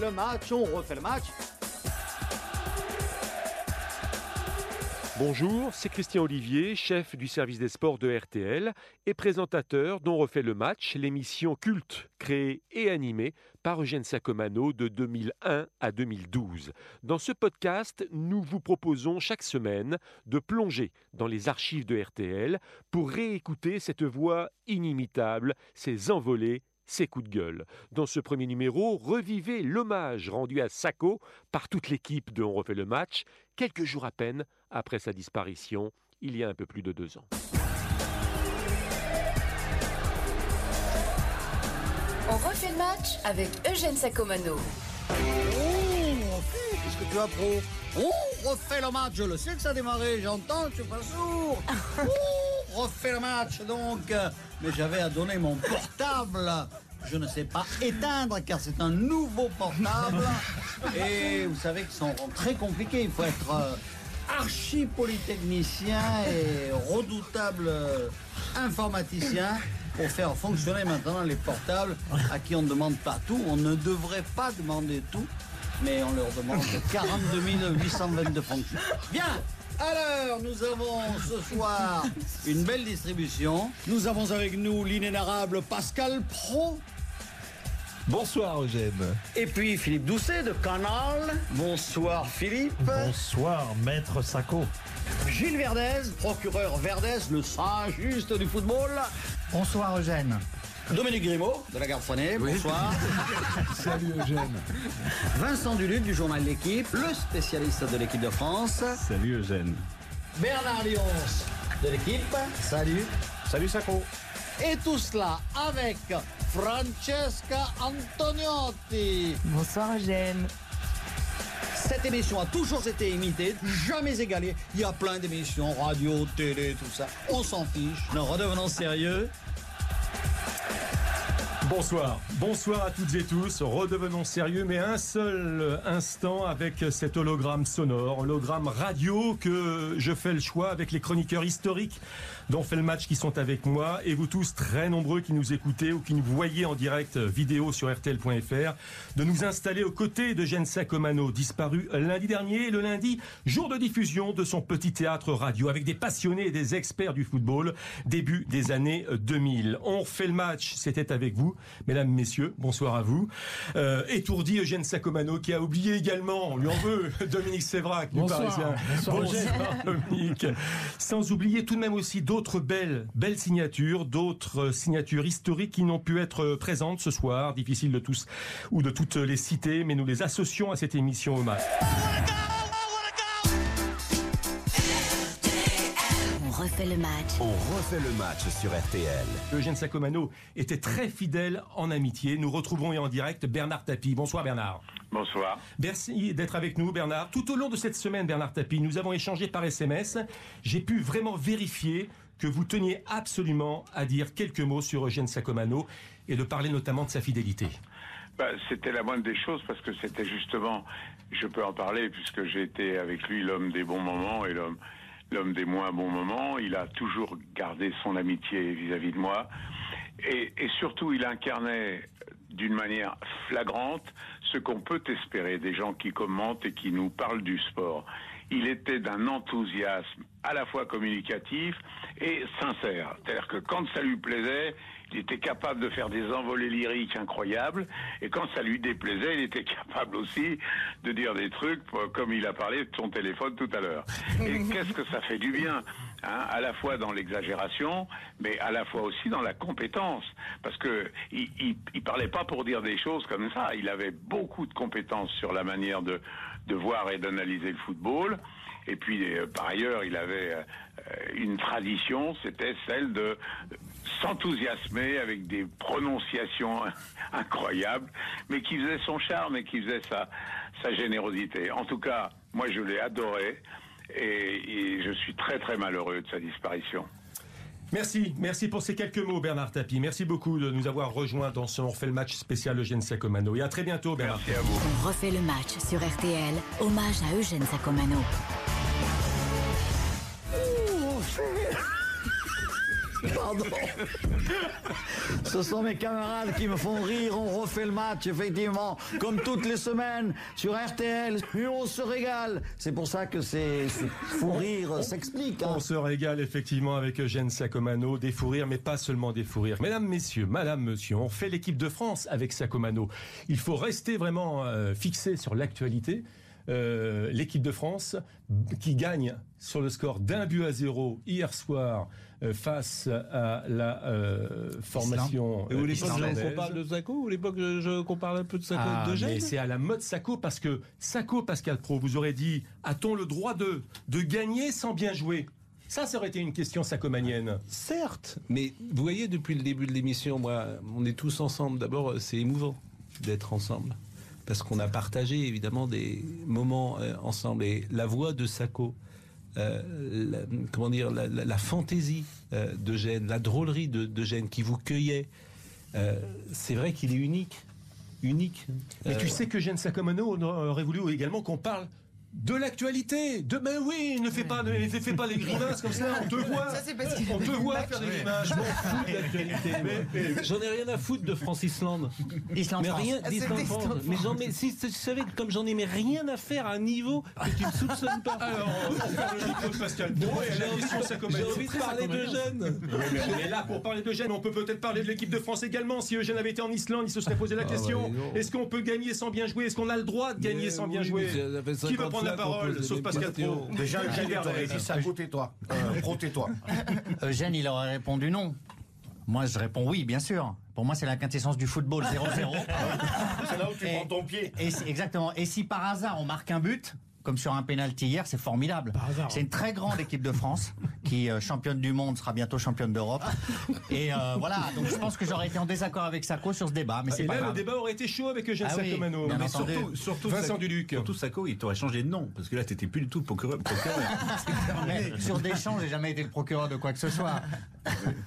Le match, on refait le match. Bonjour, c'est Christian Olivier, chef du service des sports de RTL et présentateur dont refait le match, l'émission culte créée et animée par Eugène Sacomano de 2001 à 2012. Dans ce podcast, nous vous proposons chaque semaine de plonger dans les archives de RTL pour réécouter cette voix inimitable, ces envolées ses coups de gueule. Dans ce premier numéro, revivez l'hommage rendu à Sacco par toute l'équipe de On refait le match, quelques jours à peine après sa disparition, il y a un peu plus de deux ans. On refait le match avec Eugène Sacomano. Oh, qu'est-ce que tu as pro? On refait le match, je le sais que ça a démarré, j'entends, je suis pas sourd. On refait le match donc. Mais j'avais à donner mon portable. Je ne sais pas éteindre car c'est un nouveau portable. Et vous savez qu'ils sont très compliqués. Il faut être euh, archi polytechnicien et redoutable euh, informaticien pour faire fonctionner maintenant les portables à qui on ne demande pas tout. On ne devrait pas demander tout, mais on leur demande 42 822 fonctions. Bien alors, nous avons ce soir une belle distribution. Nous avons avec nous l'inénarrable Pascal Pro. Bonsoir Eugène. Et puis Philippe Doucet de Canal. Bonsoir Philippe. Bonsoir Maître Sacco. Gilles Verdez, procureur Verdez, le saint juste du football. Bonsoir Eugène. Dominique Grimaud de la Garde Foinet, bonsoir. Salut Eugène. Vincent Duluc du journal L'équipe, le spécialiste de l'équipe de France. Salut Eugène. Bernard Lyons de l'équipe. Salut. Salut Sacco. Et tout cela avec Francesca Antoniotti. Bonsoir Eugène. Cette émission a toujours été imitée, jamais égalée. Il y a plein d'émissions, radio, télé, tout ça. On s'en fiche. Nous redevenons sérieux. Bonsoir. Bonsoir à toutes et tous. Redevenons sérieux, mais un seul instant avec cet hologramme sonore, hologramme radio que je fais le choix avec les chroniqueurs historiques dont fait le match qui sont avec moi et vous tous très nombreux qui nous écoutez ou qui nous voyez en direct vidéo sur RTL.fr de nous installer aux côtés de Sacomano, disparu lundi dernier, le lundi, jour de diffusion de son petit théâtre radio avec des passionnés et des experts du football, début des années 2000. On fait le match, c'était avec vous. Mesdames, Messieurs, bonsoir à vous. Euh, étourdi Eugène Sacomano qui a oublié également, on lui en veut, Dominique Sévrac, du Bonsoir. Parisien. Bonsoir, Bonsoir, Dominique. Sans oublier tout de même aussi d'autres belles, belles signatures, d'autres signatures historiques qui n'ont pu être présentes ce soir. Difficile de tous ou de toutes les citer, mais nous les associons à cette émission hommage. Refait le match. On refait le match sur RTL. Eugène Sacomano était très fidèle en amitié. Nous retrouverons en direct Bernard Tapie. Bonsoir Bernard. Bonsoir. Merci d'être avec nous, Bernard. Tout au long de cette semaine, Bernard Tapie, nous avons échangé par SMS. J'ai pu vraiment vérifier que vous teniez absolument à dire quelques mots sur Eugène Sacomano et de parler notamment de sa fidélité. Bah, c'était la moindre des choses parce que c'était justement, je peux en parler puisque j'ai été avec lui l'homme des bons moments et l'homme l'homme des moins bons moments. Il a toujours gardé son amitié vis-à-vis de moi et, surtout il incarnait d'une manière flagrante ce qu'on peut espérer des gens qui commentent et qui nous parlent du sport. Il était d'un enthousiasme à la fois communicatif et sincère. C'est-à-dire que quand ça lui plaisait, il était capable de faire des envolées lyriques incroyables, et quand ça lui déplaisait, il était capable aussi de dire des trucs comme il a parlé de son téléphone tout à l'heure. Et qu'est-ce que ça fait du bien hein, À la fois dans l'exagération, mais à la fois aussi dans la compétence, parce que il, il, il parlait pas pour dire des choses comme ça. Il avait beaucoup de compétences sur la manière de de voir et d'analyser le football. Et puis, euh, par ailleurs, il avait euh, une tradition, c'était celle de s'enthousiasmer avec des prononciations incroyables, mais qui faisait son charme et qui faisait sa, sa générosité. En tout cas, moi, je l'ai adoré et, et je suis très, très malheureux de sa disparition. Merci, merci pour ces quelques mots, Bernard Tapie. Merci beaucoup de nous avoir rejoints dans ce On refait le match spécial Eugène Sacomano. Et à très bientôt, Bernard. Merci à vous. On refait le match sur RTL. Hommage à Eugène Sacomano. Pardon. Ce sont mes camarades qui me font rire. On refait le match, effectivement, comme toutes les semaines sur RTL. Et on se régale. C'est pour ça que c'est ce fou rire s'explique. hein. On se régale effectivement avec Eugène Sacomano, des fous rires, mais pas seulement des fous rires. Mesdames, messieurs, madame, monsieur, on fait l'équipe de France avec Sacomano. Il faut rester vraiment euh, fixé sur l'actualité. Euh, l'équipe de France qui gagne sur le score d'un but à zéro hier soir euh, face à la euh, formation Et où l'époque on parle de Sacco ou l'époque je, je- parle un peu de Sacco Ah, de Gênes c'est à la mode Sacco parce que Sacco, Pascal Pro, vous aurez dit a-t-on le droit de, de gagner sans bien jouer? Ça, ça aurait été une question sacomanienne. Certes, mais vous voyez depuis le début de l'émission, moi, on est tous ensemble. D'abord, c'est émouvant d'être ensemble parce qu'on a partagé évidemment des moments euh, ensemble et la voix de Sacco. euh, la- comment dire la, la- la fantaisie euh, de Gênes, la drôlerie de, de Gênes qui vous cueillait. c'est vrai qu'il est unique, unique. Mais tu sais que Jeanne Sacomano aurait voulu également qu'on parle de l'actualité. De mais oui, ne fais pas, ne fais, pas les grimaces comme ça. On te voit, Ça, c'est parce qu'il on te voit faire des grimaces. Je m'en fous de l'actualité. moi. J'en ai rien à foutre de France Islande. Islande Mais rien d'Islande France. Mais j'en mets, si tu savais que comme j'en ai mais rien à faire à un niveau que tu ne soupçonnes pas. Alors, on ferme le micro de Pascal Pro et à la question J'ai envie de parler de jeunes. Oui, mais on est là pour parler de Gênes. On peut peut-être parler de l'équipe de France également. Si Eugène avait été en Islande, il se serait posé la Ah, question est-ce qu'on peut gagner sans bien jouer? Est-ce qu'on a le droit de gagner sans bien jouer? Qui veut prendre la parole Sauf Pascal Pro. Déjà, t'aurait Verdez. dit ça, tais-toi. Pro, tais-toi. Eugène, il aurait répondu non. Moi, je réponds oui, bien sûr. Pour moi, c'est la quintessence du football 0-0. C'est là où tu Et- prends ton pied. Et exactement. Et si par hasard on marque un but, comme sur un penalty hier, c'est formidable. C'est une très grande équipe de France qui euh, championne du monde sera bientôt championne d'Europe. Et euh, voilà. Donc je pense que j'aurais été en désaccord avec Sacco sur ce débat, mais c'est Et pas là, le débat aurait été chaud avec Eugène Ah oui, Sacomano. Mais entendu. surtout, Surtout, Vincent Sac- Duluc. Surtout Sacco, il t'aurait changé de nom, parce que là, t'étais plus du tout le procureur. procureur. Mais sur Deschamps, j'ai jamais été le procureur de quoi que ce soit.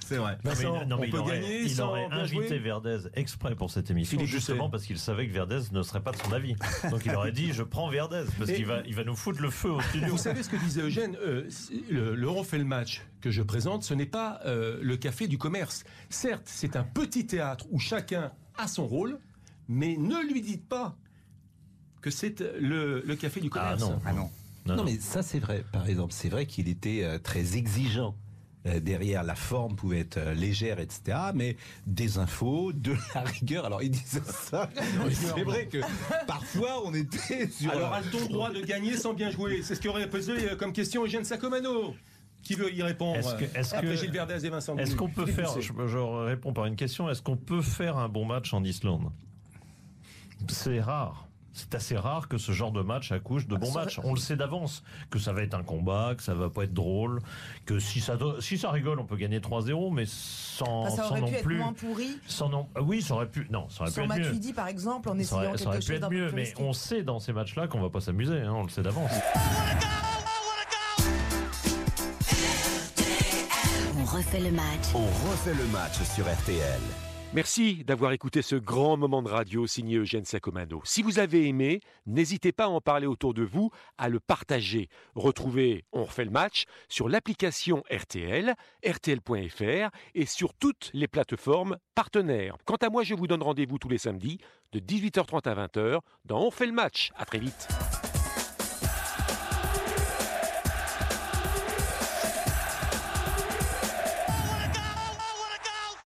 C'est vrai. Non, mais, Vincent, non, mais on il peut aurait, gagner il sans aurait invité jouer Verdez exprès pour cette émission, justement parce qu'il savait que Verdez ne serait pas de son avis. Donc il aurait dit je prends Verdez, parce qu'il va, il va nous foutre le feu au studio. Vous savez ce que disait Eugène euh, le, le On fait le match que je présente, ce n'est pas euh, le café du commerce. Certes, c'est un petit théâtre où chacun a son rôle, mais ne lui dites pas que c'est euh, le, le café du Ah commerce. non. Ah non. Non, Non, non. mais ça c'est vrai. Par exemple, c'est vrai qu'il était euh, très exigeant. Euh, derrière, la forme pouvait être euh, légère, etc. Mais des infos, de la rigueur. Alors, il disait ça. c'est vrai que parfois, on était sur. Alors a-t-on droit de gagner sans bien jouer? C'est ce qu'aurait posé euh, comme question Eugène Sacomano. Qui veut y répondre? Est-ce que- est-ce Après que- Gilles Verdez et Vincent Est-ce qu'on peut faire, je, je réponds par une question, est-ce qu'on peut faire un bon match en Islande? C'est rare. C'est assez rare que ce genre de match accouche de bons ça- matchs. On le sait d'avance, que ça va être un combat, que ça va pas être drôle, que si ça, do- si ça rigole, on peut gagner 3-0, mais sans, Enfin, ça sans aurait non pu être plus. moins pourri. Sans non, ah oui, ça aurait pu. Non, ça aurait pu Sur être mieux. Matuidi, par exemple, en Ça essayant aurait, ça aurait quelque pu chose être mieux, mais on sait dans ces matchs-là qu'on va pas s'amuser, hein, on le sait d'avance. On refait le match. On refait le match sur RTL. Merci d'avoir écouté ce grand moment de radio signé Eugène Sacomano. Si vous avez aimé, n'hésitez pas à en parler autour de vous, à le partager. Retrouvez On refait le match sur l'application RTL, rtl.fr et sur toutes les plateformes partenaires. Quant à moi, je vous donne rendez-vous tous les samedis de 18h30 à 20h dans On fait le match. À très vite.